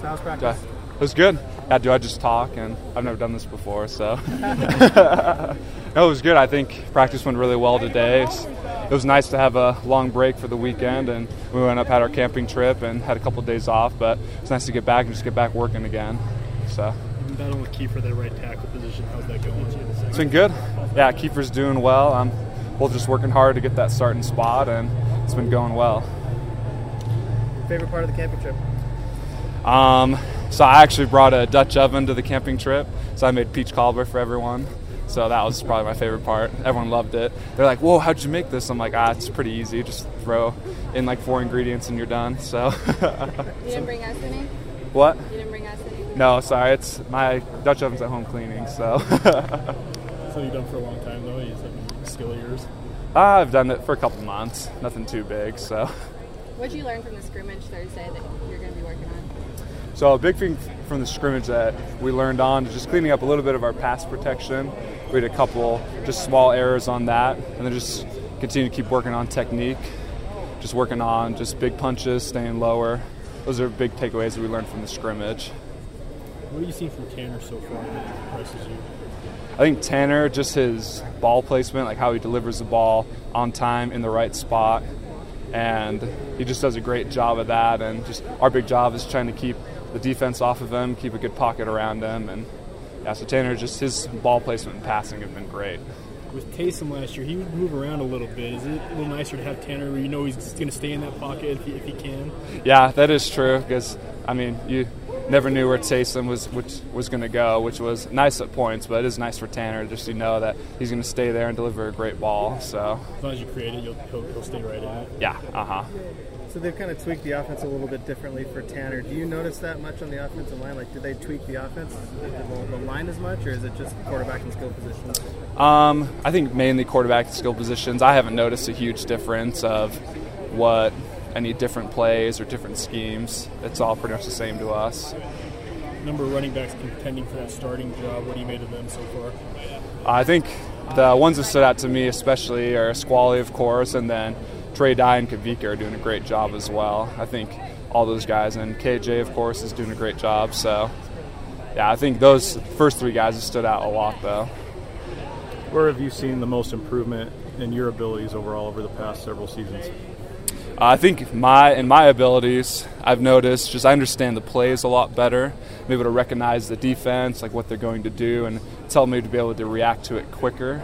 So how's practice? It was good. Yeah, do I just talk? And I've never done this before, so. no, it was good. I think practice went really well today. It was nice to have a long break for the weekend, and we went up, had our camping trip, and had a couple of days off. But it's nice to get back and just get back working again. So. You've been battling with Kiefer that right tackle position. How's that going? It's been good. Yeah, Kiefer's doing well. I'm both just working hard to get that starting spot, and it's been going well. Favorite part of the camping trip? Um, so I actually brought a Dutch oven to the camping trip. So I made peach cobbler for everyone. So that was probably my favorite part. Everyone loved it. They're like, "Whoa, how'd you make this?" I'm like, "Ah, it's pretty easy. Just throw in like four ingredients and you're done." So. you didn't bring us any. What? You didn't bring us any. No, sorry. It's my Dutch oven's at home cleaning. So. so you've done for a long time though. Is that a skill of yours? I've done it for a couple months. Nothing too big. So. What'd you learn from the scrimmage Thursday that you're going to be working on? So a big thing from the scrimmage that we learned on is just cleaning up a little bit of our pass protection. We had a couple just small errors on that, and then just continue to keep working on technique. Just working on just big punches, staying lower. Those are big takeaways that we learned from the scrimmage. What have you seen from Tanner so far that impresses you? I think Tanner, just his ball placement, like how he delivers the ball on time in the right spot, and he just does a great job of that. And just our big job is trying to keep the defense off of him, keep a good pocket around him, and yeah. So Tanner, just his ball placement and passing have been great. With Taysom last year, he would move around a little bit. Is it a little nicer to have Tanner, where you know he's going to stay in that pocket if he, if he can? Yeah, that is true. Because I mean, you never knew where Taysom was which was going to go, which was nice at points, but it is nice for Tanner just to know that he's going to stay there and deliver a great ball. So as long as you create it, he'll, he'll stay right in it. Yeah. Uh huh. So they've kind of tweaked the offense a little bit differently for Tanner. Do you notice that much on the offensive line? Like, did they tweak the offense, the, the line as much, or is it just quarterback and skill positions? Um, I think mainly quarterback and skill positions. I haven't noticed a huge difference of what any different plays or different schemes. It's all pretty much the same to us. Number of running backs contending for that starting job. What do you made of them so far? I think the ones that stood out to me especially are Squally, of course, and then Trey Dye and Kavika are doing a great job as well. I think all those guys, and KJ, of course, is doing a great job. So, yeah, I think those first three guys have stood out a lot, though. Where have you seen the most improvement in your abilities overall over the past several seasons? I think my in my abilities, I've noticed just I understand the plays a lot better. I'm able to recognize the defense, like what they're going to do, and tell me to be able to react to it quicker.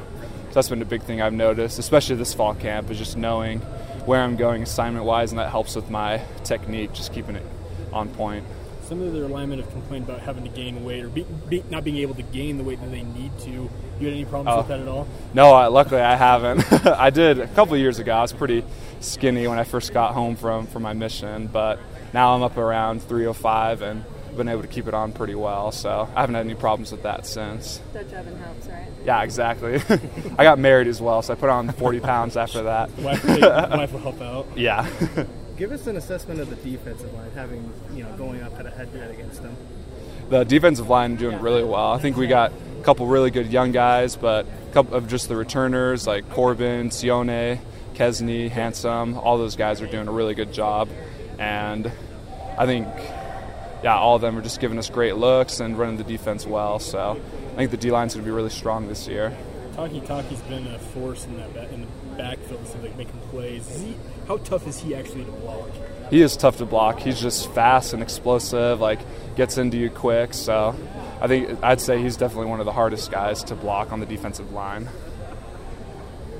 So that's been a big thing I've noticed, especially this fall camp, is just knowing where I'm going assignment wise, and that helps with my technique, just keeping it on point. Some of their linemen have complained about having to gain weight or be, be, not being able to gain the weight that they need to. You had any problems oh. with that at all? No, I, luckily I haven't. I did a couple years ago. I was pretty skinny when I first got home from, from my mission, but now I'm up around 305 and been able to keep it on pretty well. So I haven't had any problems with that since. Dutch oven helps, right? Yeah, exactly. I got married as well, so I put on 40 pounds after that. Wife, wife will help out. Yeah. Give us an assessment of the defensive line, having you know going up at a head to head against them. The defensive line doing really well. I think we got a couple really good young guys, but a couple of just the returners like Corbin, Sione, Kesni, Handsome. All those guys are doing a really good job, and I think yeah, all of them are just giving us great looks and running the defense well. So I think the D line's going to be really strong this year. Takitaki's been a force in that in the backfield, seems like making plays. He, how tough is he actually to block? He is tough to block. He's just fast and explosive. Like gets into you quick. So I think I'd say he's definitely one of the hardest guys to block on the defensive line.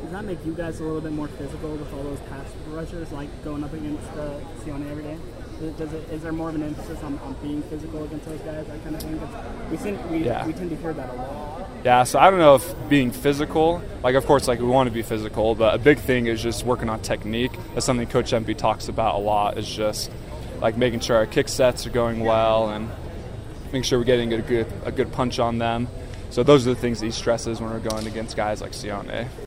Does that make you guys a little bit more physical with all those pass rushers, like going up against uh, Sione every day? Does it, is there more of an emphasis on, on being physical against those guys, that kind of thing? We, seem, we, yeah. we tend to hear that a lot. Yeah, so I don't know if being physical, like of course, like we want to be physical, but a big thing is just working on technique. That's something Coach Empey talks about a lot. Is just like making sure our kick sets are going well and making sure we're getting a good a good punch on them. So those are the things that he stresses when we're going against guys like Sione.